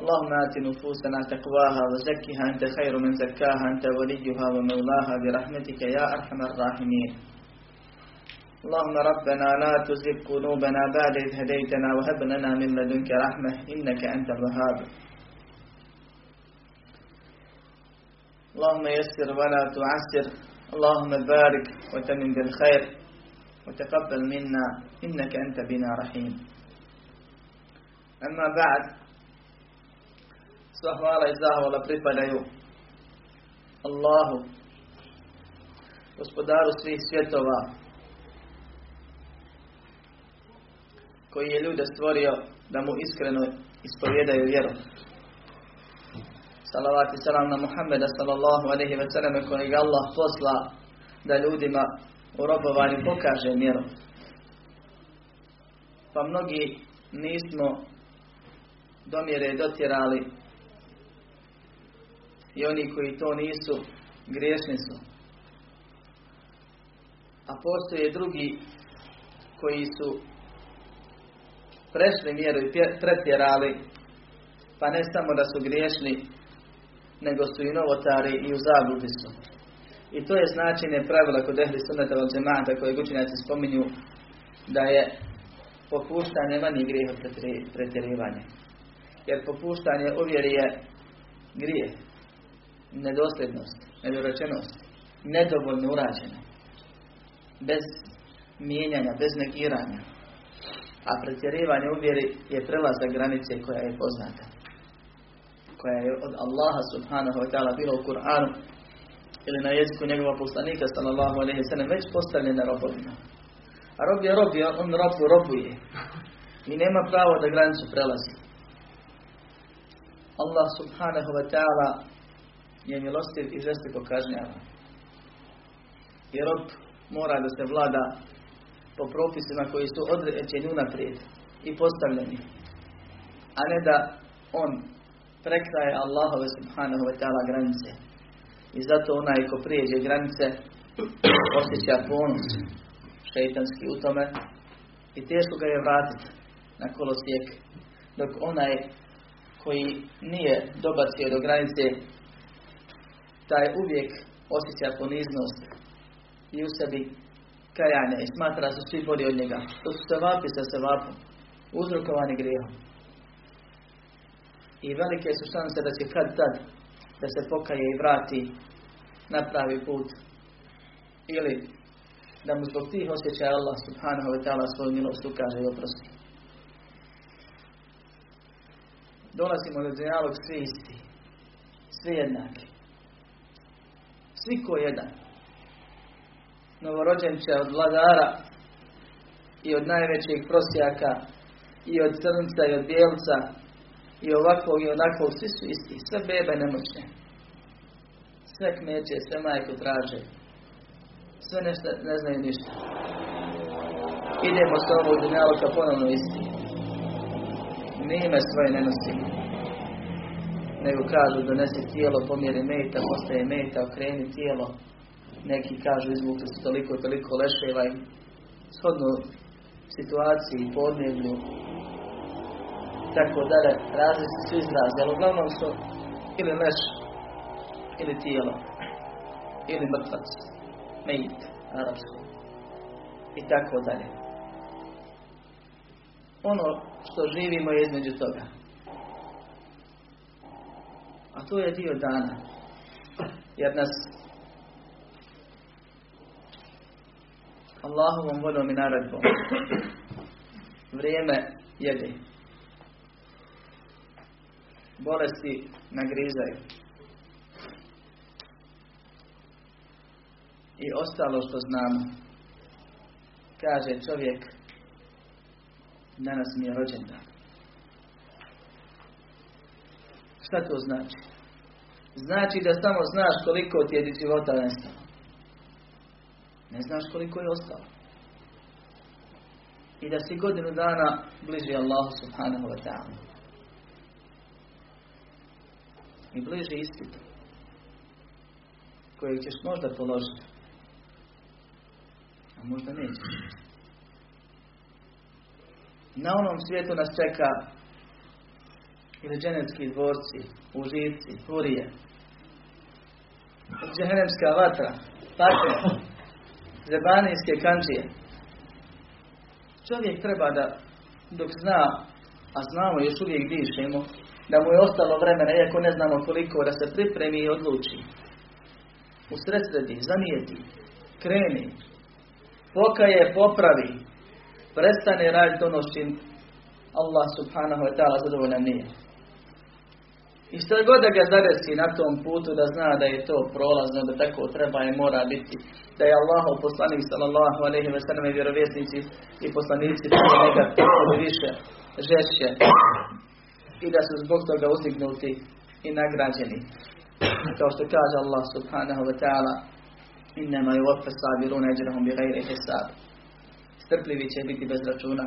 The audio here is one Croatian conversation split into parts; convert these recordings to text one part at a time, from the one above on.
اللهم آت نفوسنا تقواها وزكها أنت خير من زكاها أنت وليها ومولاها برحمتك يا أرحم الراحمين. اللهم ربنا لا تزغ قلوبنا بعد إذ هديتنا وهب لنا من لدنك رحمة إنك أنت الوهاب. اللهم يسر ولا تعسر. اللهم بارك وتمن بالخير وتقبل منا إنك أنت بنا رحيم. أما بعد Sva hvala i zahvala pripadaju Allahu, gospodaru svih svjetova, koji je ljude stvorio da mu iskreno ispovjedaju vjeru. Salavat i salam na Muhammeda sallallahu alaihi ve sellem koji ga Allah posla da ljudima u robovanju pokaže mjeru. Pa mnogi nismo domjere dotjerali i oni koji to nisu, griješni su. A postoje drugi koji su prešli mjeru i pretjerali, pa ne samo da su griješni, nego su i novotari i u zabludi su. I to je značenje pravila kod ehli sunnata od džemata koje učenjaci spominju da je popuštanje manji grijeh od. Jer popuštanje uvjeri je grije, nedosljednost, nedorečenost, nedovoljno urađeno, bez mijenjanja, bez negiranja. A pretjerivanje uvjeri je prelazak granice koja je poznata. Koja je od Allaha subhanahu wa ta'ala bila u Kur'anu ili na jeziku njegova poslanika sallallahu alaihi sallam već postavljena robovima. A rob je rob, on robu robuje. I nema pravo da granicu prelazi. Allah subhanahu wa ta'ala je milostiv i žestoko kažnjava. I rob mora da se vlada po propisima koji su određeni unaprijed i postavljeni. A ne da on prekraje Allahove subhanahu wa ta'ala granice. I zato onaj ko prijeđe granice osjeća ponos šeitanski u tome i teško ga je vratiti na kolosijek. Dok onaj koji nije dobacio do granice taj uvijek osjeća poniznost i u sebi kajanje i smatra da su svi bolji od njega. To su sevapi sa sevapom, uzrokovani grijehom. I velike su šanse da će kad tad da se pokaje i vrati na pravi put. Ili da mu zbog tih osjećaja Allah subhanahu wa ta'ala svoju milost ukaže i oprosti. Dolazimo do dijalog svi isti, svi jednaki. Svi ko jedan. Novorođenče od vladara i od najvećeg prosjaka i od crnca i od bijelca i ovakvog i onakvog, svi su isti. Sve bebe nemoćne. Sve kmeće, sve majku traže. Sve nešto ne znaju ništa. Idemo s ovog dunjaluka ponovno isti. Mi ime svoje ne nosimo nego kažu donesi tijelo, pomjeri meta, postaje meta, okreni tijelo. Neki kažu izvukli su toliko i toliko leševa i shodno situaciji, podneblju, tako dalje, različiti su izrazi, ali uglavnom su ili leš, ili tijelo, ili mrtvac, mejit, arapsko, i tako dalje. Ono što živimo je između toga. A to je dio dana. Jer nas Allahovom vodom i naredbom vrijeme jede. Bolesti nagrizaju. I ostalo što znamo. Kaže čovjek danas mi je rođendan. Šta to znači? Znači da samo znaš koliko ti je života nestalo. Ne znaš koliko je ostalo. I da si godinu dana bliži Allahu subhanahu wa ta'ala. I bliži ispitu. Kojeg ćeš možda položiti. A možda nećeš. Na onom svijetu nas čeka ili dženevski dvorci, uživci, furije, džehennemska vatra, patre, zebanijske kanđije. Čovjek treba da, dok zna, a znamo još uvijek dišemo, da mu je ostalo vremena, iako ne znamo koliko, da se pripremi i odluči. U sredsredi, zanijeti, kreni, pokaje, popravi, prestane raditi ono čim Allah subhanahu wa ta'ala zadovoljan nije. I što god da ga zadesi na tom putu da zna da je to prolazno, da tako treba i mora biti. Da je Allah poslanik sallallahu alaihi wa sallam i vjerovjesnici i poslanici neka više žešće i da su zbog toga uzdignuti i nagrađeni. Kao što kaže Allah subhanahu wa ta'ala innama opet sabiruna eđerahum bi gajri hisab. Strpljivi će biti bez računa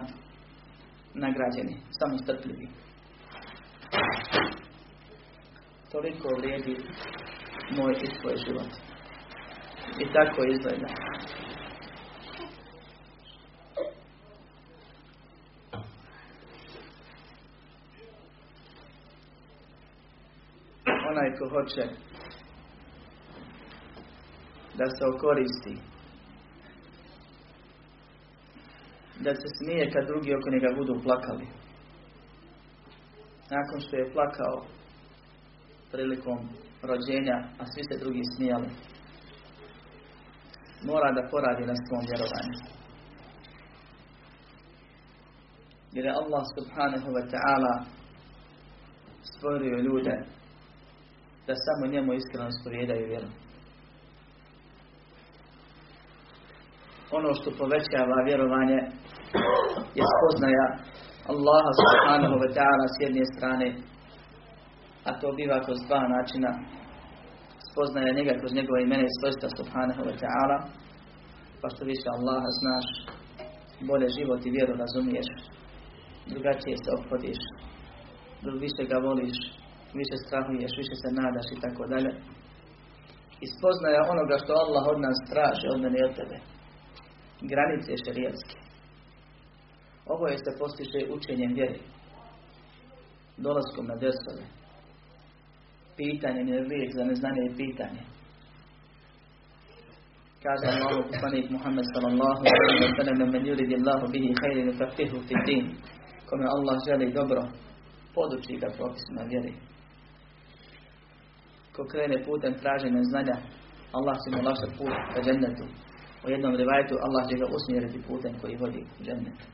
nagrađeni. Samo strpljivi. Toliko vrijedi moj i svoj život. I tako izgleda. Onaj ko hoće da se okoristi, da se smije kad drugi oko njega budu plakali. Nakon što je plakao prilikom rođenja, a svi se drugi smijali, mora da poradi na svom vjerovanju. Jer je Allah subhanahu wa ta'ala stvorio ljude da samo njemu iskreno ispovjedaju vjeru. Ono što povećava vjerovanje je spoznaja Allaha subhanahu wa ta'ala s jedne strane, a to biva kroz dva načina. Spoznaja njega kroz njegove imene i svojstva subhanahu wa ta'ala, pa što više Allaha znaš, bolje život i vjeru razumiješ, drugačije se obhodiš, više ga voliš, više strahuješ, više se nadaš i tako dalje. I spoznaja onoga što Allah od nas traži, od mene i od tebe. Granice šerijatske. Ovo je se postiže učenjem vjeri. Dolaskom na desove. Pitanjem je lijek za neznanje i pitanje. Kaže Allah poslanik Muhammed sallallahu alaihi wa sallam men yuridi Allahu bihi khairin faqihu fi din. Kome Allah želi dobro, poduči ga propisima vjeri. Ko krene putem traženja znanja, Allah će mu lakše put ka džennetu. U jednom rivajetu Allah će ga usmjeriti putem koji vodi u džennetu.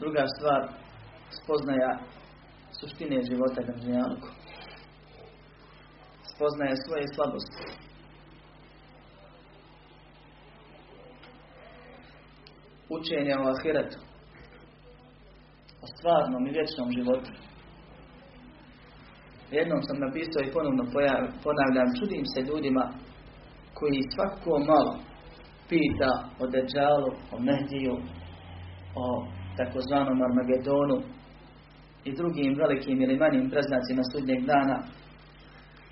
Druga stvar, spoznaja suštine života na dunjalku. Spoznaje svoje slabosti. Učenje o ahiretu. O stvarnom i vječnom životu. Jednom sam napisao i ponovno ponavljam, čudim se ljudima koji svako malo pita o Deđalu, o Mehdiju, o takozvanom Armagedonu i drugim velikim ili manjim preznacima sudnjeg dana.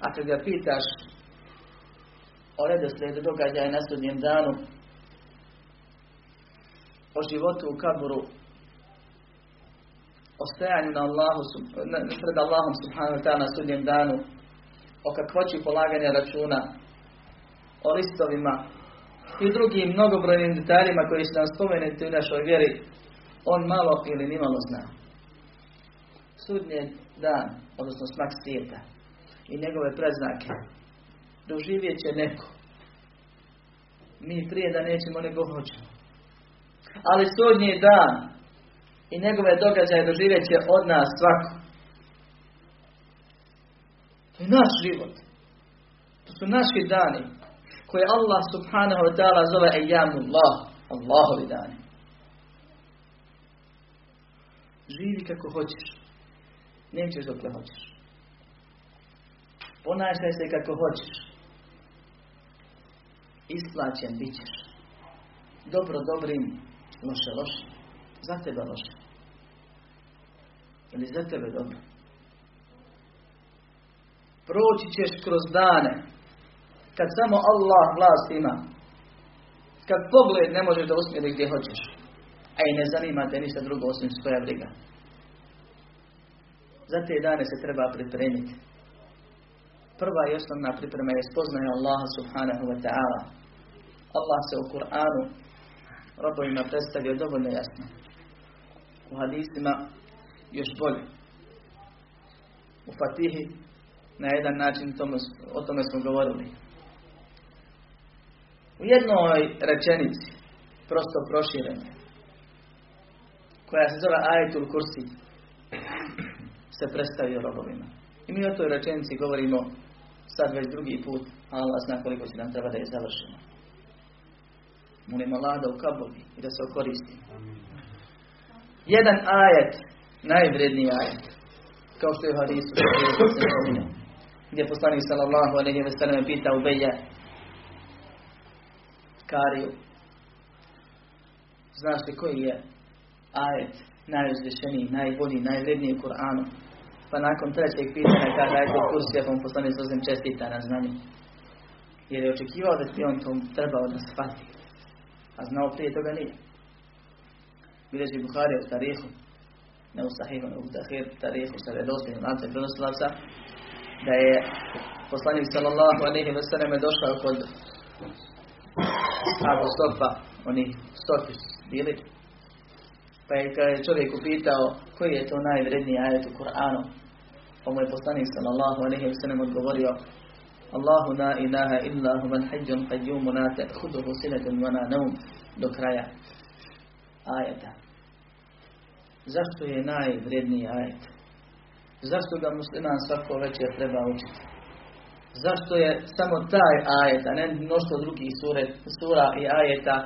A kad ga pitaš o redoslijedu događaja na sudnjem danu, o životu u kaburu, o stajanju na Allahu, pred Allahom subhanahu ta'ala na sudnjem danu, o kakvoći polaganja računa, o listovima i drugim mnogobrojnim detaljima koji su nam spomenuti u našoj vjeri, on malo ili nimalo zna. Sudnje dan, odnosno smak svijeta i njegove preznake, doživjet će neko. Mi prije da nećemo nego hoćemo. Ali sudnji dan i njegove događaje doživjet će od nas svako. To je naš život. To su naši dani koje Allah subhanahu wa ta'ala zove ejamullah, Allahovi dani. Živi kako hoćeš. Nećeš dokle hoćeš. Ponašaj se kako hoćeš. isplaćen bit ćeš. Dobro dobrim, loše loše. Za tebe loše. Ili za tebe dobro. Proći ćeš kroz dane kad samo Allah vlast ima. Kad pogled ne možeš da usmjeri gdje hoćeš. A i ne zanima te ništa drugo osim svoja briga. Za te dane se treba pripremiti. Prva i osnovna priprema je spoznaje Allaha subhanahu wa ta'ala. Allah se u Kur'anu robovima predstavio dovoljno jasno. U hadisima još bolje. U Fatihi na jedan način o tome smo govorili. U jednoj rečenici, prosto proširene, koja se zove Ajetul Kursi, se predstavio robovima. I mi o toj rečenici govorimo sad već drugi put, a Allah zna koliko će nam treba da je završeno. Molim Allah da i da se okoristi. Jedan ajet, najvredniji ajet, kao što je u hadisu, gdje je poslanik sallallahu alaihi wa sallam pita Ubeja, Kariju, znaš li koji je ajet najuzvišeniji, najbolji, najvredniji u Kur'anu? Pa nakon trećeg pitanja kada je to kurs je vam poslanik sasvim čestita na znanju. Jer je očekivao da bi on to trebao da shvati. A znao prije toga nije. Bileži Buhari u tarihu, ne u sahihu, ne u tarihu, sa redostim lancem prenosilaca, da je poslanik sallallahu alaihi wa sallam je došao kod Abu Sofa, oni Sofi bili, pa je čovjek upitao koji je to najvredniji ajet u Kur'anu, mu je poslanik sallallahu alaihi wa sallam odgovorio Allahu la ilaha illa huvan hađun qayyumu la ta'khuduhu sinatun wa naum do kraja ajeta. Zašto je najvredniji ajet? Zašto ga musliman svako večer treba učiti? Zašto je samo taj ajet, a ne mnoštvo drugih sure, sura i ajeta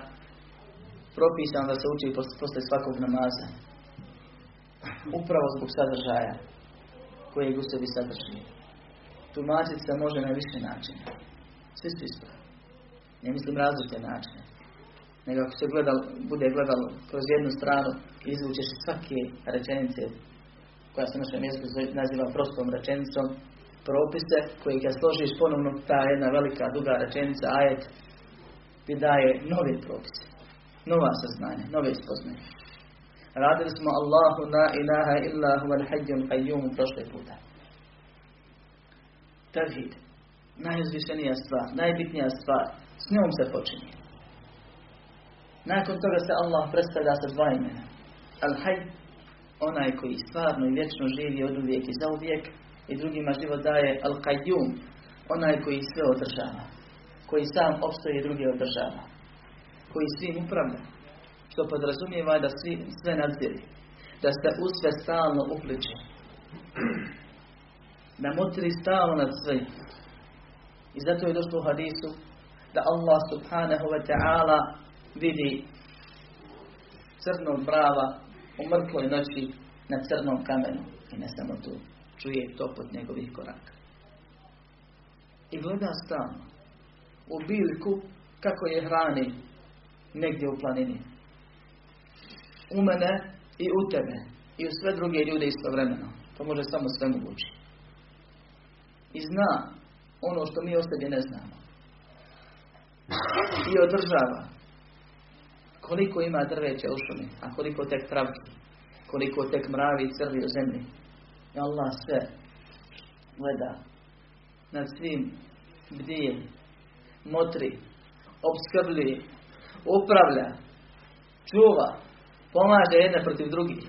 propisan da se uči posle svakog namaza? Upravo zbog sadržaja kojeg u sebi sadrži. Tumačiti se može na više načina. Svi su ispravni. Ne mislim različite načine. Nego ako se gledal, bude gledalo kroz jednu stranu, izvučeš svake rečenice koja se na našem jeziku naziva prostom rečenicom, propise koji kad složiš ponovno ta jedna velika duga rečenica, ajet, ti daje nove propise, nova saznanja, nove spoznanje. Radili smo Allahu la ilaha illa huval hađun qayyum prošle puta. Tavhid, najuzvišenija stvar, najbitnija stvar, s njom se počinje. Nakon toga se Allah predstavlja sa dva imena. Al-Hayy, onaj koji stvarno i vječno živi od uvijek i za uvijek, i drugima život daje Al-Qayyum, onaj koji sve održava, koji sam opstoji i drugi održava, koji svim upravlja, što podrazumijeva da svi, sve nadziri, da se u sve stalno upliče, da motri stalno nad sve. I zato je došlo u hadisu da Allah subhanahu wa ta'ala vidi crnog brava u mrtvoj noći na crnom kamenu. I ne samo tu. Čuje topot njegovih koraka. I gleda stalno u biljku kako je hrani negdje u planini. U mene i u tebe. I u sve druge ljude istovremeno. To može samo sve mogući. I zna ono što mi o sebi ne znamo. I održava koliko ima drveća u šumi, a koliko tek travki, koliko tek mravi i crvi u zemlji. I Allah sve gleda nad svim bdije, motri, obskrblji, upravlja, čuva, pomaže jedne protiv drugih.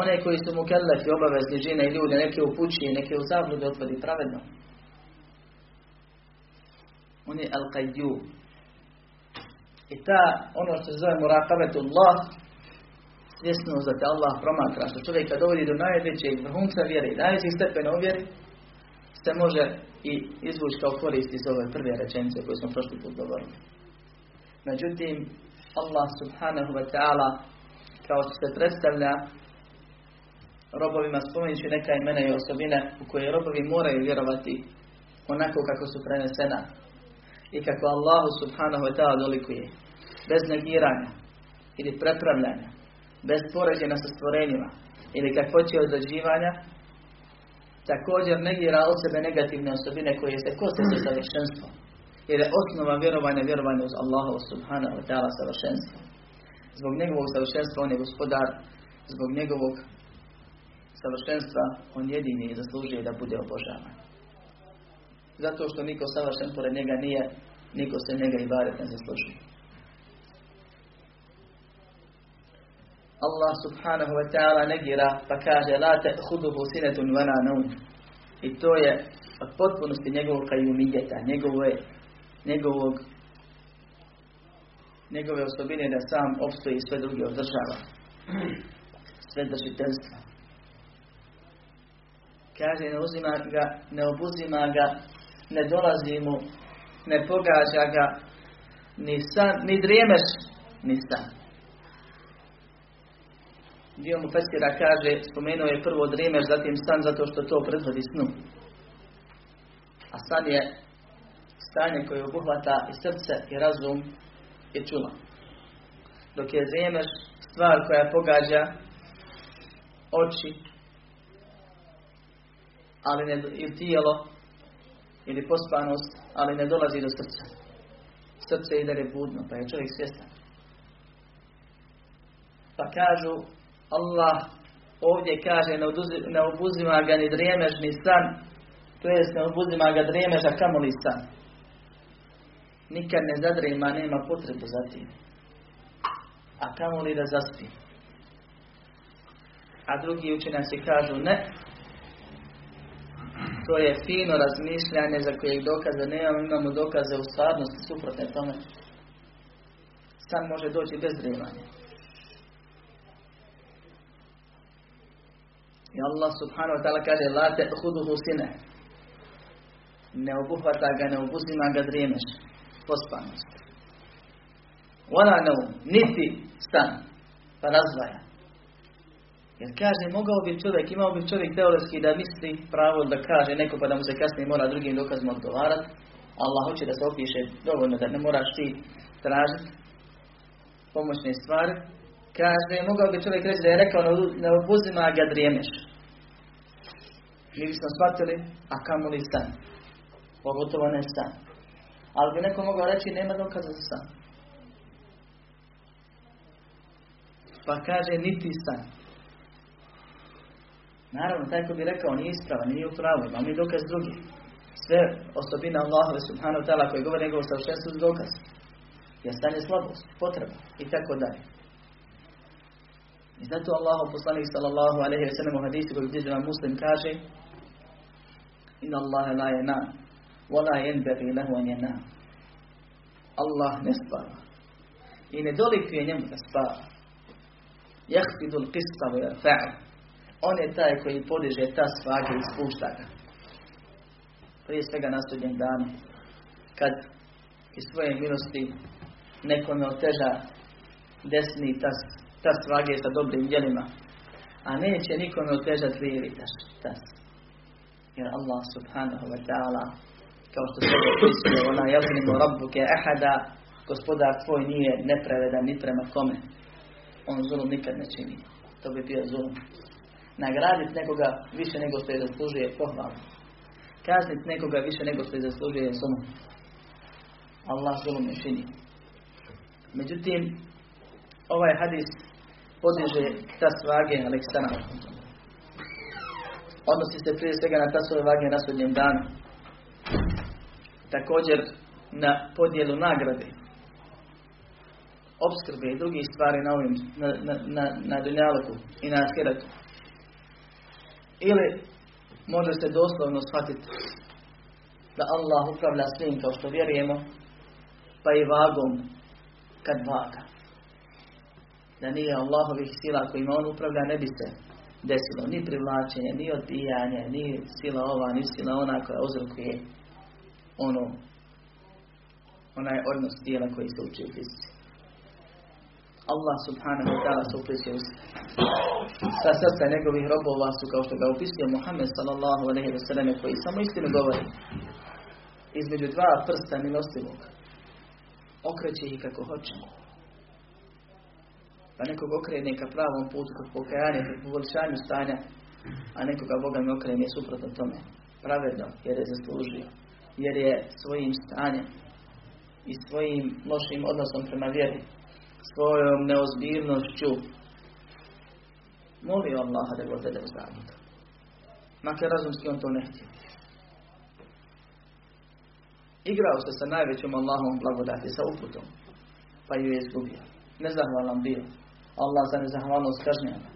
One koji su mu kellefi, obavezni žene i ljude, neke upućuje, neke u zablude otvori pravedno. On je Al-Qayyum. I ta, ono što se zove Muraqabetullah, svjesnost da te Allah promatra, što čovjeka dovodi do najvećeg vrhunca vjere i stepena u vjeri, se može i izvući kao korist iz ove prve rečenice koje smo prošli put govorili. Međutim, Allah subhanahu wa ta'ala kao što se predstavlja robovima spomenući neka imena i osobine u koje robovi moraju vjerovati onako kako su prenesena i kako Allahu subhanahu wa ta'ala dolikuje. Bez negiranja ili prepravljanja, bez poređenja sa stvorenjima ili kakvoće određivanja, također negira od sebe negativne osobine koje se kose sa savršenstvom. Jer je osnova vjerovanja vjerovanja uz Allahu subhanahu wa ta'ala savršenstvo. Zbog njegovog savršenstva on je gospodar, zbog njegovog savršenstva on jedini zaslužuje da bude obožavan. Zato što niko savršen pored njega nije, niko se njega i baret ne zaslužuje. Allah subhanahu wa ta'ala negira pa kaže La te huduhu sinetun vana. I to je od potpunosti njegovog kajumijeta, njegove, njegovog njegove osobine da sam opstoji i sve druge održava. Sve držiteljstva. Kaže, ne uzima ga, ne obuzima ga, ne dolazi mu, ne pogađa ga, ni san, ni drijemeš, ni san. Dio mu Fesira kaže, spomenuo je prvo drijemeš, zatim san, zato što to predvodi snu. A san je stanje koje obuhvata i srce i razum i čula. Dok je drijemeš stvar koja pogađa oči, ali ne, i tijelo, ili pospanost, ali ne dolazi do srca. Srce ide budno, pa je čovjek svjestan. Pa kažu, Allah ovdje kaže, ne obuzima ga ni drijemeš ni san, to jest ne obuzima ga drijemeš, a san. Nikad ne zadrema, nema potrebu za tim. A kamoli da zaspi. A drugi učenjaci kažu, ne, to je fino razmišljanje za kojeg dokaza nemamo, imamo dokaze u stvarnosti suprotne tome. San može doći bez dremanja. I Allah subhanahu wa ta'ala kaže La te huduhu sine Ne obuhvata ga, ne obuzima ga drijemeš. Pospanost. Ona ne niti stan. Pa razvaja. Jer kaže, mogao bi čovjek, imao bi čovjek teoretski da misli pravo da kaže neko pa da mu se kasnije mora drugim dokazima odgovarati. Allah hoće da se opiše dovoljno da ne moraš ti tražiti pomoćne stvari. Kaže, mogao bi čovjek reći da je rekao ne obuzima ga drijemeš. Mi bismo shvatili, a kamoli stan. Pogotovo ne stan. Ali bi neko mogao reći nema dokaza za stan. Pa kaže niti stan. Naravno, taj ko bi rekao nije ispravan, nije u pravu, ima mi dokaz drugi. Sve osobine Allahove subhanahu ta'ala koji govore njegovu savršenstvu su dokaz. Jer stanje slabost, potreba i tako dalje. I zato Allahu poslanik sallallahu alaihi wa sallam u hadisu koji vam muslim kaže Inna Allahe la je nam, wa la yenberi lehu an je nam. Allah ne spava. I ne dolikuje njemu da spava. Jahfidul qista wa yarfa'u. On je taj koji podiže ta svage i spušta ga. Prije svega na sudnjem danu. Kad iz svoje milosti nekome oteža desni tas, ta svage sa dobrim djelima. A neće nikome otežati lijevi tas. tas. Jer Allah subhanahu wa ta'ala kao što se opisuje ona yazlimu rabbuke ahada gospodar tvoj nije nepravedan ni prema kome. On zulum nikad ne čini. To bi bio zulum nagraditi nekoga više nego što je zaslužuje pohvalu. Kazniti nekoga više nego što je zaslužuje zulum. Allah zulum ne čini. Međutim, ovaj hadis podiže ta svage Aleksana. Odnosi se prije svega na ta svoje vage na sudnjem danu. Također na podjelu nagrade obskrbe i drugih stvari na ovim, na, na, na, na i na ahiretu. Ili može se doslovno shvatiti da Allah upravlja svim kao što vjerujemo, pa i vagom kad vaga. Da nije Allahovih sila kojima on upravlja ne bi se desilo ni privlačenje, ni odbijanje, ni sila ova, ni sila ona koja uzrokuje ono onaj odnos tijela koji se uči u fizici. Allah subhanahu wa ta'ala se upisuje sa srca njegovih robova su kao što ga upisuje Muhammed sallallahu alaihi wa sallam koji samo istinu govori. Između dva prsta milostivog. Okreće ih kako hoće. Pa nekog okrene ka pravom putu, kod pokajanja, kod poboljšanju stanja, a nekoga Boga mi okrene suprotno tome. Pravedno, jer je zaslužio. Jer je svojim stanjem i svojim lošim odnosom prema vjeri, svojom neozbiljnošću, molio Allaha da ga odvede u zabudu. Makar razumski on to ne htio. Igrao se sa najvećom Allahom blagodati, sa uputom, pa ju je izgubio. Nezahvalan bio. Allah za nezahvalnost kažnjava.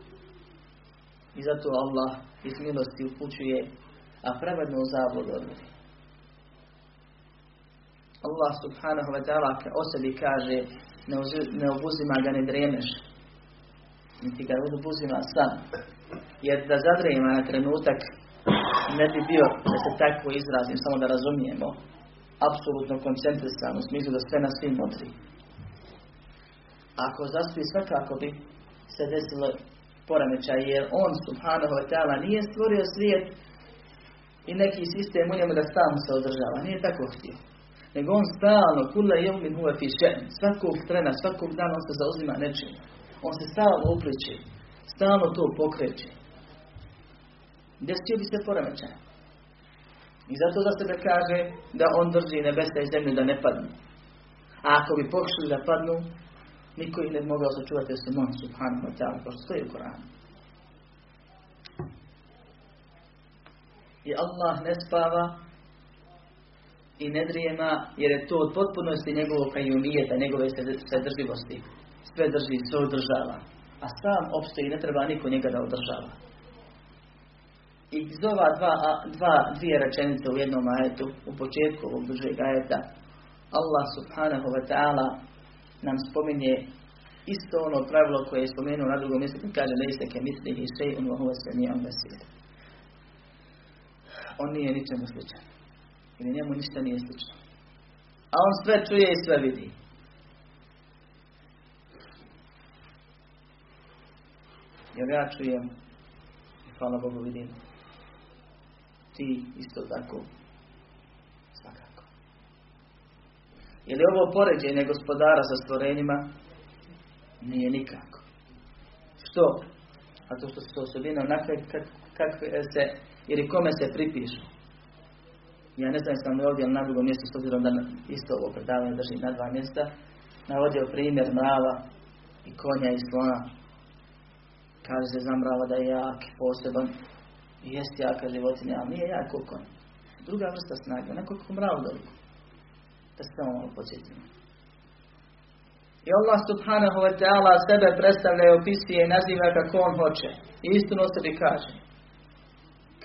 I zato Allah iz milosti upućuje, a pravedno u zabludu odvodi. Allah subhanahu wa ta'ala o sebi kaže ne obuzima ga ne dremeš niti ga obuzima sam. Jer da zadrema na trenutak ne bi bio da se tako izrazim samo da razumijemo apsolutno koncentrisan u smislu da sve na svim motri ako zaspi svakako bi se desilo poremećaj jer on subhanahu wa ta'ala nije stvorio svijet i neki sistem u njemu da sam se održava. Nije tako htio nego on stalno, kula jevmin huve fi svakog trena, svakog dana on se zauzima nečim. On se stalno upliče, stalno to pokreće. Desio bi se poremećaj. I zato da se da kaže da on drži nebesa i zemlju da ne padnu. A ako bi pokušali da padnu, niko ih ne bi mogao sačuvati osim on, subhanahu wa ta'ala, pošto stoji u Koranu. I Allah ne spava i nedrijema, jer je to od potpunosti njegovog kajumijeta, njegove sadrživosti. Sve drži, sve održava. A sam opstoji, ne treba niko njega da održava. I iz ova dva, dva, dvije rečenice u jednom ajetu, u početku ovog dužeg ajeta, Allah subhanahu wa ta'ala nam spominje isto ono pravilo koje je spomenuo na drugom mjestu, kaže da iste ke misli i sve un vahuva sve nije On nije ničemu sličan. Ili njemu ništa nije slično. A on sve čuje i sve vidi. Jer ja čujem i hvala Bogu vidim. Ti isto tako. Svakako. Je li ovo poređenje gospodara sa stvorenjima? Nije nikako. Što? A to što su osobine onakve kakve se, ili kome se pripišu. Ja ne znam sam ovdje na drugom mjestu, s obzirom da isto ovo predavanje drži na dva mjesta, navodio primjer mrava i konja i slona. Kaže se za mrava da je jak, poseban, i jest jaka životinja, ali nije jak kao konj. Druga vrsta snage, onako kako mrav doliko. Da se samo malo podsjetimo. I Allah subhanahu wa ta'ala sebe predstavlja i opisuje i naziva kako on hoće. I istinu sebi kaže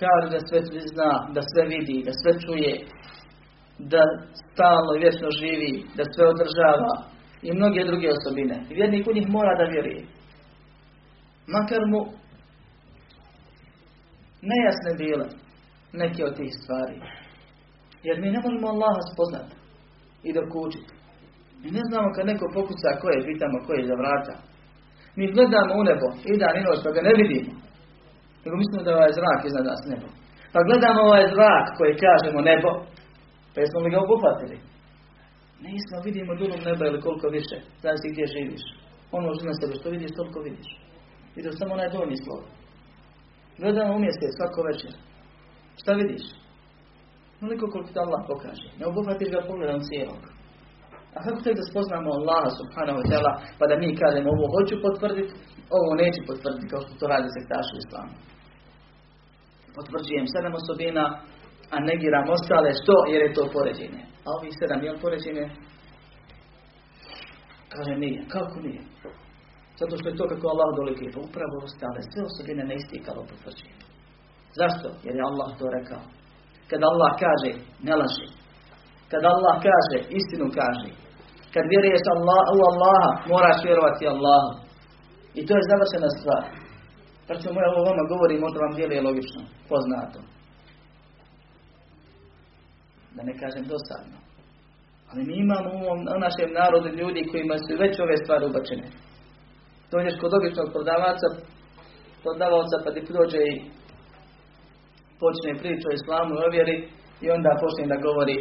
kaže da sve zna, da sve vidi, da sve čuje, da stalno i vječno živi, da sve održava i mnoge druge osobine. I vjernik u njih mora da vjeruje. Makar mu nejasne bile neke od tih stvari. Jer mi ne možemo Allaha spoznati i dokučiti. Mi ne znamo kad neko pokuca ko je, pitamo ko je za vrata. Mi gledamo u nebo i dan i noć, pa ga ne vidimo. Nego mislimo da je ovaj zrak iznad nas nebo. Pa gledamo ovaj zrak koji kažemo nebo, pa jesmo li ga obuhvatili? Nismo, vidimo dulom neba ili koliko više. Ti gdje živiš. Ono na sebe što vidiš, toliko vidiš. Vidiš samo onaj donji slov. Gledamo umjeste svako večer. Šta vidiš? Onoliko koliko ti Allah pokaže. Ne obuhvatiš ga pogledom cijelog. A kako tek da spoznamo Allaha subhanahu wa ta'ala pa da mi kažemo ovo hoću potvrditi, ovo neću potvrditi kao što to radi sektaši u islamu. Potvrđujem sedam osobina, a negiram ostale što jer je to poređenje. A ovih sedam je li poređenje? Kaže nije. Kako nije? Zato što je to kako Allah dolike. Pa upravo ostale sve osobine ne istikalo potvrđenje. Zašto? Jer je Allah to rekao. Kada Allah kaže, ne laži. Kada Allah kaže, istinu kaže. Kad vjeruješ Allah, u Allaha, moraš vjerovati Allaha. I to je završena stvar. Pa ćemo ovo vama govorim, možda vam djeluje logično, poznato. Da ne kažem dosadno. Ali mi imamo u našem narodu ljudi kojima su već ove stvari ubačene. Dođeš kod običnog prodavaca, prodavaca pa ti prođe i počne priču o islamu i ovjeri i onda počne da govori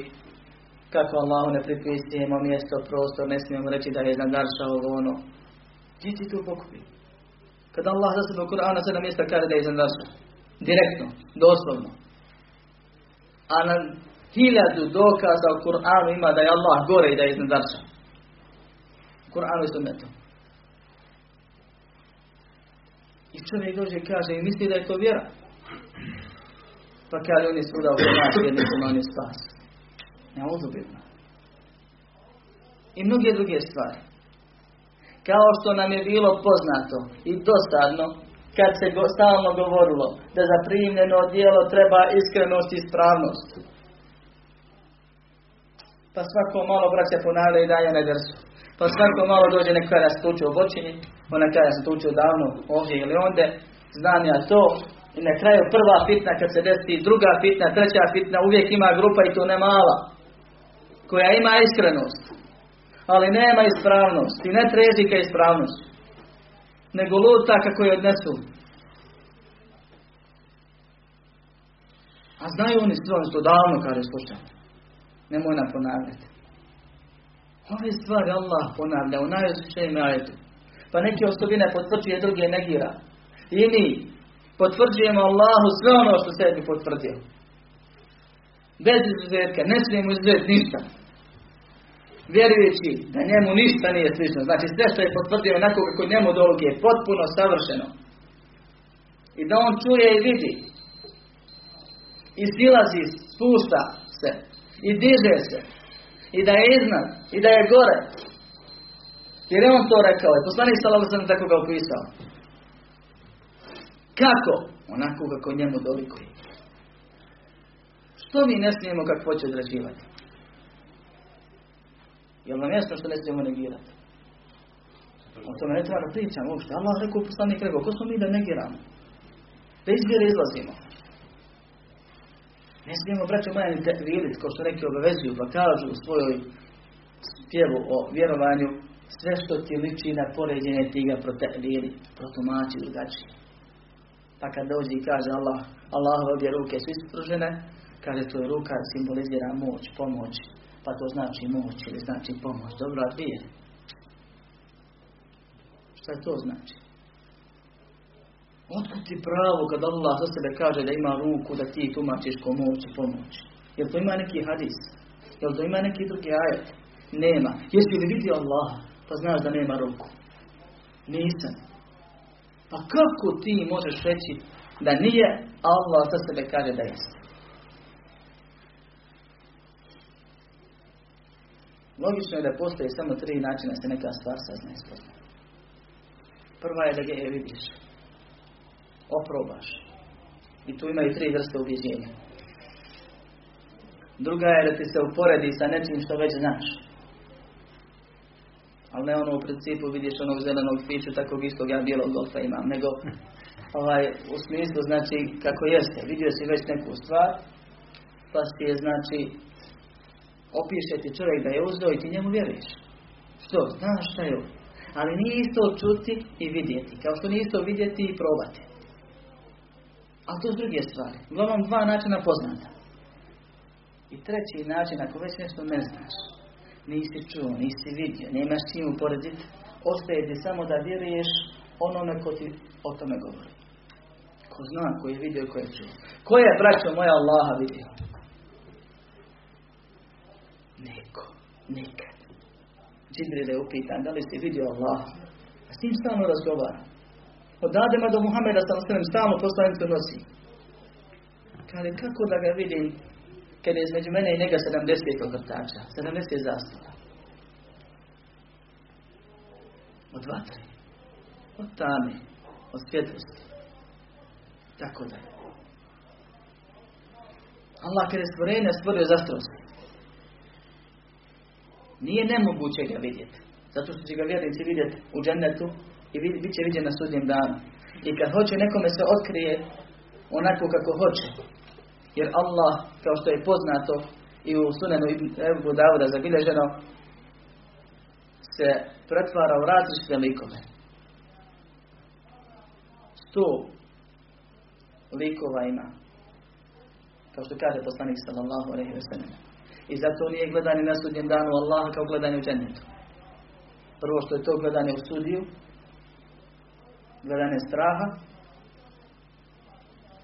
kako Allah ne pripisujemo mjesto, prostor, ne smijemo reći da je iznad Arša ovo ono. Gdje ti to pokupi? Kada Allah za sebe u Kur'anu sedam mjesta kaže da je iznad Arša. Direktno, doslovno. A na hiljadu dokaza u Kur'anu ima da je Allah gore i da je iznad Arša. Kur'anu i sunnetu. I čovjek dođe i kaže i misli da je to vjera. Pa kaže oni svuda u nas vjernicima oni spas. Ne uzubitno. I mnoge druge stvari. Kao što nam je bilo poznato i dosadno kad se go, stalno govorilo da za primljeno djelo treba iskrenost i ispravnost. Pa svako malo braća ponavlja i dalje na drsu. Pa svako malo dođe neko kada se tuče u bočini, ona kada se tuče davno ovdje ili onde, znam ja to, i na kraju prva fitna kad se desi, druga fitna, treća fitna, uvijek ima grupa i to ne mala, koja ima iskrenost, ali nema ispravnost i ne treži ka ispravnost, nego luta kako je odnesu. A znaju oni sve, oni to davno kaže slušaj. Nemoj nam ponavljati. Ove stvari Allah ponavlja u najosjećajem ajetu. Pa neke osobine potvrđuje, druge negira. I mi potvrđujemo Allahu sve ono što sebi potvrdio. Bez izuzetka, ne smijemo izuzeti ništa. Vjerujući da njemu ništa nije slično. Znači sve što je potvrdio onako kako njemu dolog je potpuno savršeno. I da on čuje i vidi. I silazi, spušta se. I diže se. I da je iznad. I da je gore. Jer je on to rekao. I poslanik sallallahu sam tako ga opisao. Kako? Onako kako njemu dolikuje. Što mi ne smijemo kako hoće odrađivati? Jel nam jasno što ne smijemo negirati? O tome ne treba da pričamo uopšte. Allah rekao, poslanik rekao, ko smo mi da negiramo? Da izbjere izlazimo. Ne smijemo, braćo moja, ni kao što neki obavezuju, pa kažu u svojoj pjevu o vjerovanju, sve što ti liči na poređenje ti ga proteliri, protumači drugačije. Pa kad dođe i kaže Allah, Allah obje ruke su ispružene, kaže to je ruka simbolizira moć, pomoć, pa to znači moć ili znači pomoć. Dobro, a dvije? Šta to znači? Otkud ti pravo kad Allah za sebe kaže da ima ruku da ti tumačiš ko moć i pomoć? Jel to ima neki hadis? Jel to ima neki drugi ajet? Nema. Jesi li vidio Allah? Pa znaš da nema ruku. Nisam. Pa kako ti možeš reći da nije Allah za sebe kaže da jeste? Logično je da postoje samo tri načina da se neka stvar sazna i spozna. Prva je da ga je vidiš. Oprobaš. I tu imaju tri vrste ubjeđenja. Druga je da ti se uporedi sa nečim što već znaš. Ali ne ono u principu vidiš onog zelenog fiću, takvog istog ja bijelog golfa imam. Nego ovaj, u smislu znači kako jeste. Vidio si već neku stvar, pa si je znači opiše ti čovjek da je uzdo i ti njemu vjeruješ. Što? Znaš šta je ovo? Ali nije isto čuti i vidjeti. Kao što nije isto vidjeti i probati. A to su druge stvari. Uglavnom dva načina poznata. I treći način, ako već nešto ne znaš, nisi čuo, nisi vidio, nemaš čim uporediti, ostaje ti samo da vjeruješ onome ko ti o tome govori. Ko zna, ko je vidio ko je čuo. Ko je, braćo moja Allaha, vidio? Neko. Nikad. Džibril je upitan, da li si vidio Allah? A s njim stalno razgovara. Od Adema do Muhameda sam sve stalno poslanicu nosi. Kaže, kako da ga vidim kad je između mene i njega 70 ogrtača, 70 zastora. Od vatre, od tame, od svjetlosti. Tako da je. Allah kada je stvorenje stvorio zastrosti. Nije nemoguće ga vidjeti. Zato što će ga vjernici vidjeti u džennetu i bit će vidjeti na sudnjem danu. I kad hoće nekome se otkrije onako kako hoće. Jer Allah, kao što je poznato i u sunenu Ebu Dauda zabilježeno, se pretvara u različite likove. Sto likova ima. Kao što kaže poslanik sallallahu alaihi wa sallam. I zato nije gledanje na sudnjem danu Allaha kao gledanje u džennetu. Prvo što je to gledanje u sudiju, gledanje straha,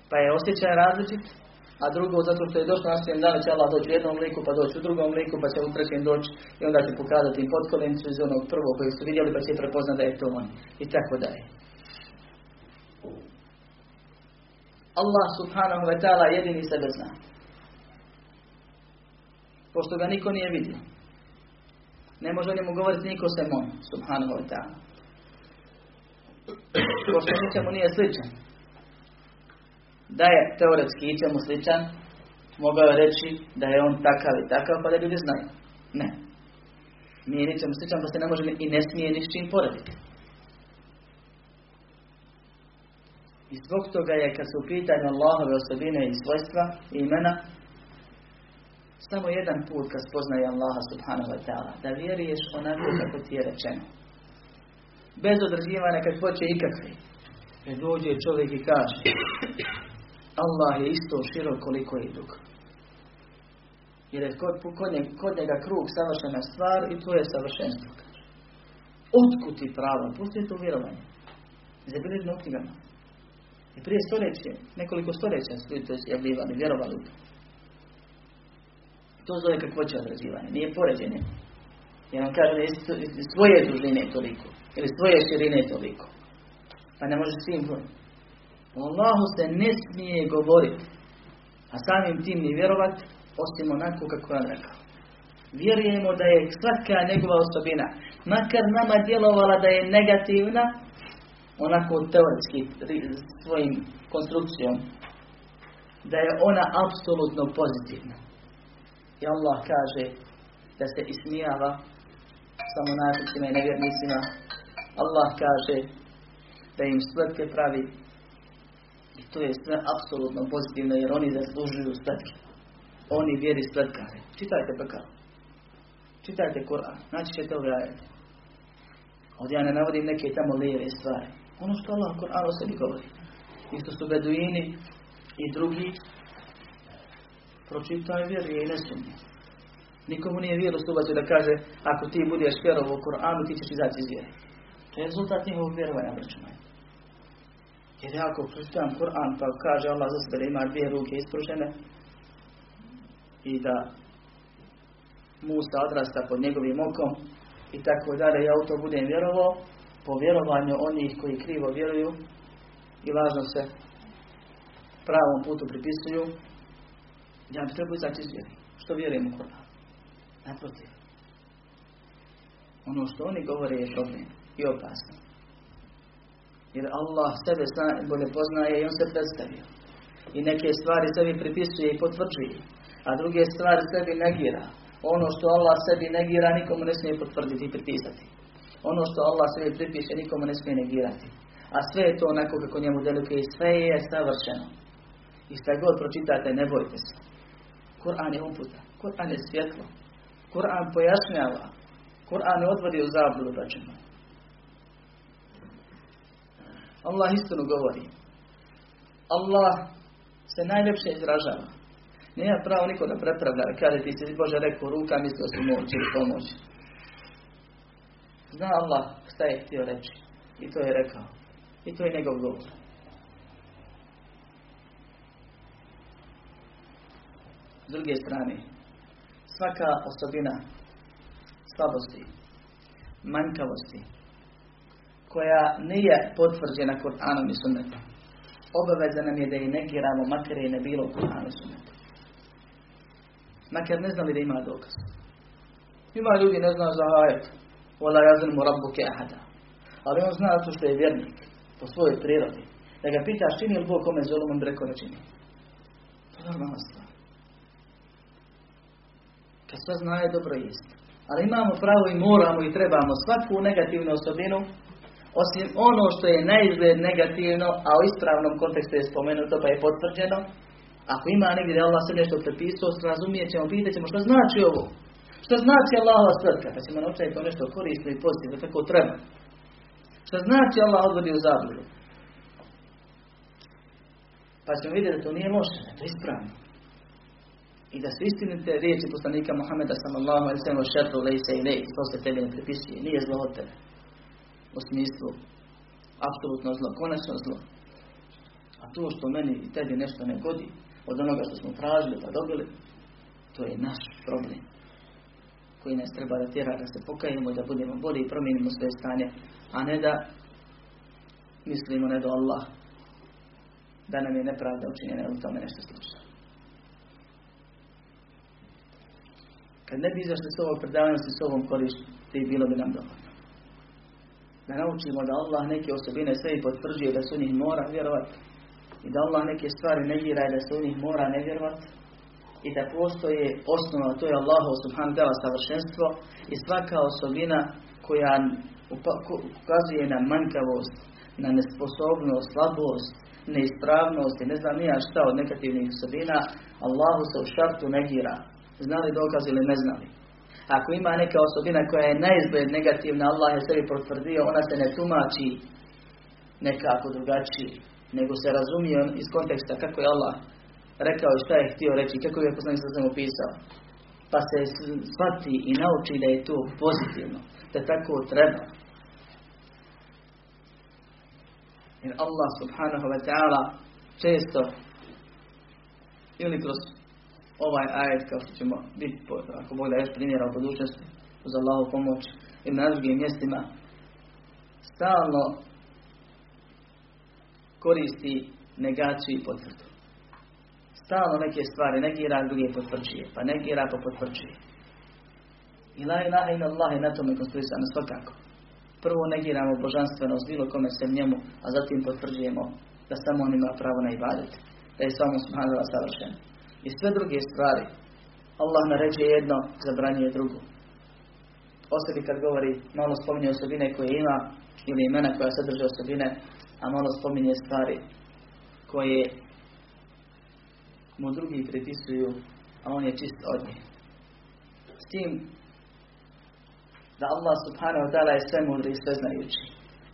pa je osjećaj različit, a drugo zato što je došlo na svijem danu će Allah doći u jednom liku, pa doći u drugom liku, pa će u trećem doći i onda će pokazati im potkolencu iz onog prvog kojeg su vidjeli, pa će prepoznati da je to on. I tako dalje. Allah subhanahu wa ta'ala jedini sebe zna. Pošto ga niko nije vidio. Ne može njemu govoriti niko sem on, subhanahu wa ta'ala. Pošto ničemu nije sličan. Da je teoretski ičemu sličan, mogao reći da je on takav i takav, pa da ljudi znaju. Ne. Nije ničemu sličan, pa se ne može i ne smije ni s čim poraditi. I zbog toga je kad su u pitanju Allahove osobine i svojstva i imena, samo jedan put kad spoznaje Allaha subhanahu wa ta'ala, da vjeruješ onako kako ti je rečeno. Bez određivanja kad hoće ikakve. Kad dođe čovjek i kaže Allah je isto širok koliko je dug. Jer je kod, kod, njega, kod njega krug savršena stvar i to je savršenstvo. Otkud ti pravo? Pusti to vjerovanje. Zabilježno u knjigama. I prije stoljeće, nekoliko stoljeća su to javljivali, vjerovali u. To zove kakvoće određivanje, nije poređenje. Jer on kaže da svoje dužine toliko, ili svoje širine toliko. Pa ne može svim govoriti. O Allahu se ne smije govoriti, a samim tim ni vjerovat, osim onako kako je on rekao. Vjerujemo da je svaka njegova osobina, makar nama djelovala da je negativna, onako teoretski svojim konstrukcijom, da je ona apsolutno pozitivna. I Allah kaže da se ismijava samo naficima i nevjernicima. Allah kaže da im spletke pravi i to je sve apsolutno pozitivno jer oni zaslužuju spletke. Oni vjeri spletkare. Čitajte pekao. Čitajte Kur'an. Znači ćete ove. Ovdje ja ne navodim neke tamo lijeve stvari. Ono što Allah Kur'an o sebi govori. Isto su beduini i drugi pročitaj vjeruje i ne sumnje. Nikomu nije vjeru subacio da kaže ako ti budeš vjerovo u Kur'anu ti ćeš izaći iz vjere. To je rezultat njihovog vjerovanja, moje. Jer ako pročitam Kur'an pa kaže Allah za sebe da ima dvije ruke ispružene i da Musa odrasta pod njegovim okom i tako dalje, ja u to budem vjerovao, po vjerovanju onih koji krivo vjeruju i lažno se pravom putu pripisuju, ja bi trebao izaći iz vjeri. Što vjerujem u Kur'an? Naprotiv. Ono što oni govore je problem i opasno. Jer Allah sebe zna, bolje poznaje i on se predstavio. I neke stvari sebi pripisuje i potvrđuje. A druge stvari sebi negira. Ono što Allah sebi negira nikomu ne smije potvrditi i pripisati. Ono što Allah sebi pripiše nikomu ne smije negirati. A sve je to onako kako njemu deluje i sve je savršeno. I šta god pročitate, ne bojte se. Kur'an je uputa. Kur'an je svjetlo. Kur'an pojašnjava. Kur'an ne odvodi u zabludu, braćima. Allah istinu govori. Allah se najljepše izražava. Nema pravo niko da prepravlja, kada ti se Bože rekao ruka, mislio su moć ili pomoć. Zna Allah šta je htio reći. I to je rekao. I to je njegov govor. S druge strane, svaka osobina slabosti, manjkavosti, koja nije potvrđena Kur'anom i sunnetom, obaveza nam je da i negiramo, makar je ne bilo u Kur'anu i sunnetu. Makar ne znali da ima dokaz. Ima ljudi ne zna za ajet. Wala yazin mu rabbuke ahada. Ali on zna to što je vjernik. Po svojoj prirodi. Da ga pitaš čini li Bog kome zulum, on rekao čini. To je normalna stvar. Kad sve zna je dobro jest. Ali imamo pravo i moramo i trebamo svaku negativnu osobinu osim ono što je na izgled negativno, a u ispravnom kontekstu je spomenuto pa je potvrđeno, ako ima negdje da Allah se nešto prepisao, razumijet ćemo, pitat ćemo što znači ovo. Što znači Allahova svrtka? Pa ćemo naučiti to nešto korisno i pozitivno, tako treba. Što znači Allah odvodi u zabludu? Pa ćemo vidjeti da to nije loše, da je ispravno. I da su istinite riječi poslanika Muhammeda sallallahu alaihi sallam šertu lejse i lej, to se tebi ne pripisuje, nije zlo od tebe. U smislu, apsolutno zlo, konačno zlo. A to što meni i tebi nešto ne godi, od onoga što smo tražili pa dobili, to je naš problem. Koji nas treba da tjera da se pokajemo da budemo bolji i promijenimo svoje stanje, a ne da mislimo ne do Allah da nam je nepravda učinjena u tome nešto slično. Kad ne bi izašli s ovog predavanja s ovom koristi, bilo bi nam dovoljno. Da naučimo da Allah neke osobine sve i potvrđuje da su njih mora vjerovati i da Allah neke stvari negira i da se u njih mora ne vjerovati i da postoje osnova, to je Allahu subhanahu wa savršenstvo i svaka osobina koja ukazuje na manjkavost, na nesposobnost, slabost, neispravnost i ne znam nija šta od negativnih osobina, Allahu se u šartu negira. Znali dokaz ili ne znali. Ako ima neka osobina koja je naizgled negativna, Allah je sebi potvrdio, ona se ne tumači nekako drugačije, nego se razumije iz konteksta kako je Allah rekao i šta je htio reći, kako je poslanik sa opisao. Pa se shvati i nauči da je to pozitivno, da tako treba. Jer Allah subhanahu wa ta'ala često ili kroz ovaj ajet kao što ćemo biti, ako Bog da još primjera u budućnosti, uz Allahu pomoć i na drugim mjestima, stalno koristi negaciju i potvrdu. Stalno neke stvari negira, druge potvrđuje, pa negira, pa potvrđuje. I la ilaha ila Allah je na tome konstruisano svakako. Prvo negiramo božanstvenost bilo kome se njemu, a zatim potvrđujemo da samo on ima pravo na ibadet. Da je samo subhanallah savršen. I sve druge stvari Allah naređuje jedno, zabranjuje drugo. Osobi kad govori, malo spominje osobine koje ima ili imena koja sadrže osobine, a malo spominje stvari koje mu drugi pripisuju, a on je čist od njih. S tim da Allah subhanahu ta'ala je sve mudri i sve znajući.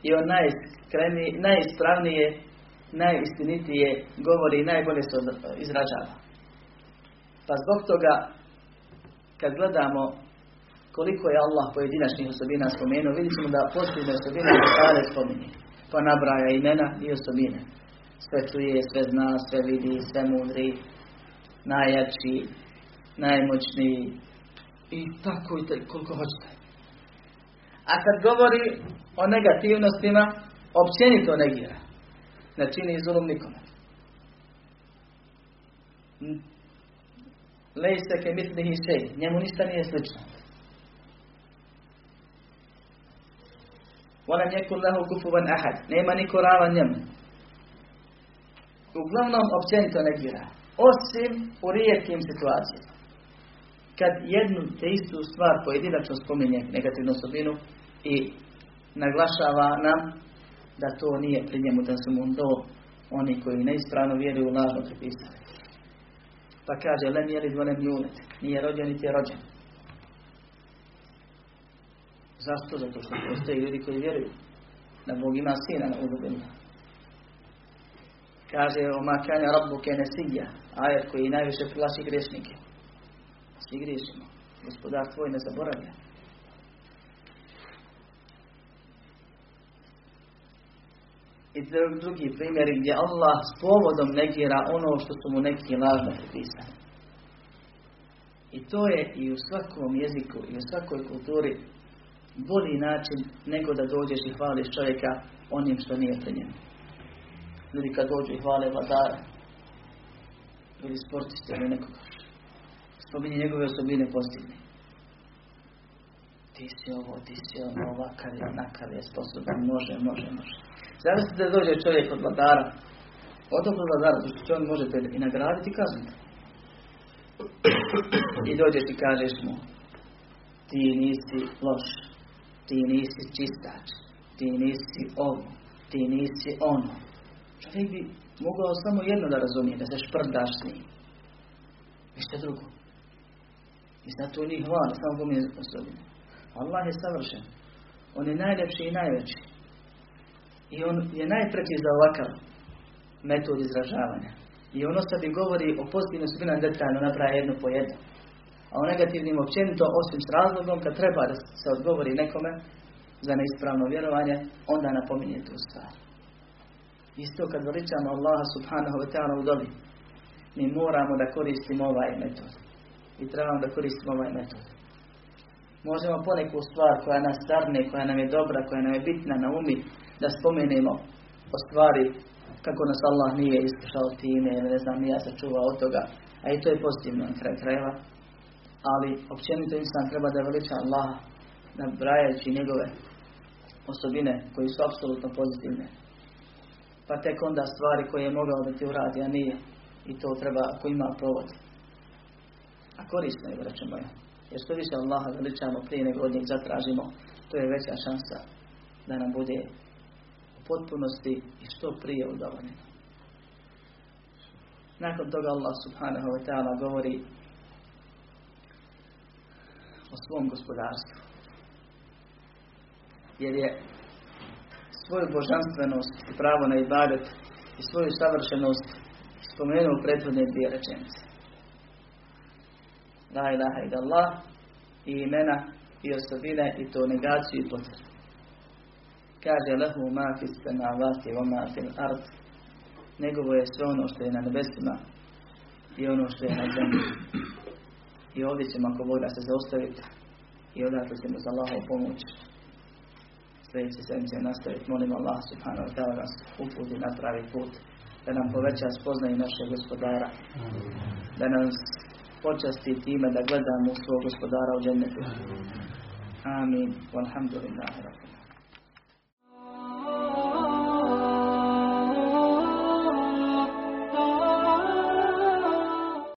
I on najispravnije, najistinitije govori i najbolje se izražava. Pa zbog toga, kad gledamo koliko je Allah pojedinačnih osobina spomenuo, vidjet ćemo da posljedne osobine stare spominje. Pa nabraja imena i osobine. Sve čuje, sve zna, sve vidi, sve mudri, najjači, najmoćniji i tako i tako, koliko hoćete. A kad govori o negativnostima, općenito negira. Ne čini zulum nikome. Lejse ke mitlihi šej. Njemu ništa nije slično. Volam jekun lehu kufuvan ahad. Nema niko ravan njemu. Uglavnom općenito negira. Osim u rijetkim situacijama. Kad jednu te istu stvar pojedinačno spominje negativnu osobinu i naglašava nam da to nije pri njemu, da su mu do oni koji neispravno vjeruju lažno pripisali. Pa kaže, lem jeli lem julet. Nije rođen, niti je rođen. Zašto? Zato što postoje ljudi koji vjeruju da Bog ima sina na udobinu. Kaže, o makane rabbu kenesija, ajet koji najviše plaši grešnike. Svi griješimo. Gospodar tvoj ne zaboravlja. I drugi primjeri gdje Allah s povodom negira ono što su mu neki lažno pripisani. I to je i u svakom jeziku i u svakoj kulturi bolji način nego da dođeš i hvališ čovjeka onim što nije pri njemu. Ljudi kad dođu i hvale vladara ili sportiste ili nekoga spominje njegove osobine pozitivne. Ti si ovo, ti si ono, ovakav je, onakav je, sposoban, može, može, može. Zamislite da dođe čovjek od vladara, od tog vladara, što će on možete i nagraditi i kazniti. I dođeš i kažeš mu, ti nisi loš, ti nisi čistač, ti nisi ovo, ti nisi ono. Čovjek bi mogao samo jedno da razumije, da se šprdaš s njim. Ništa drugo. I zato njih hvali, samo pominje osobine. Allah je savršen. On je najljepši i najveći. I on je najpreći za ovakav metod izražavanja. I ono sad i govori o pozitivnim osobinama detaljno napravi jedno po jedno. A o negativnim općenito, osim s razlogom, kad treba da se odgovori nekome za neispravno vjerovanje, onda napominje tu stvar. Isto kad veličamo Allaha subhanahu wa ta'ala u dobi, mi moramo da koristimo ovaj metod. I trebamo da koristimo ovaj metod. Možemo poneku stvar koja nas starne, koja nam je dobra, koja nam je bitna na umi, da spomenemo o stvari kako nas Allah nije iskušao time, ne znam, nije sačuvao od toga. A i to je pozitivno na kraj krajeva. Ali općenito insan treba da veliča Allaha, nabrajajući njegove osobine koji su apsolutno pozitivne. Pa tek onda stvari koje je mogao da ti uradi, a nije. I to treba, ako ima provod. A korisno je, braćo moja. Jer što više Allaha veličamo prije nego od njeg zatražimo, to je veća šansa da nam bude u potpunosti i što prije udovoljeno. Nakon toga Allah subhanahu wa ta'ala govori o svom gospodarstvu. Jer je svoju božanstvenost i pravo na ibadet i svoju savršenost spomenuo prethodne dvije rečenice. La ilaha Allah i imena i osobine i to negaciju i potvrdu. Kaže lehu ma fi samavati wa ma fil ard. Njegovo je sve ono što je na nebesima i ono što je na zemlji. I ovdje ćemo ako Bog da se zaustaviti i odatle ćemo za Allahovu pomoć sljedeće sedmice nastaviti. Molim Allah subhanahu wa ta'ala nas uputi na pravi put. Da nam poveća spoznaju našeg gospodara. Da nas počasti time da gledamo svog gospodara u džennetu. Amin. Walhamdulillah.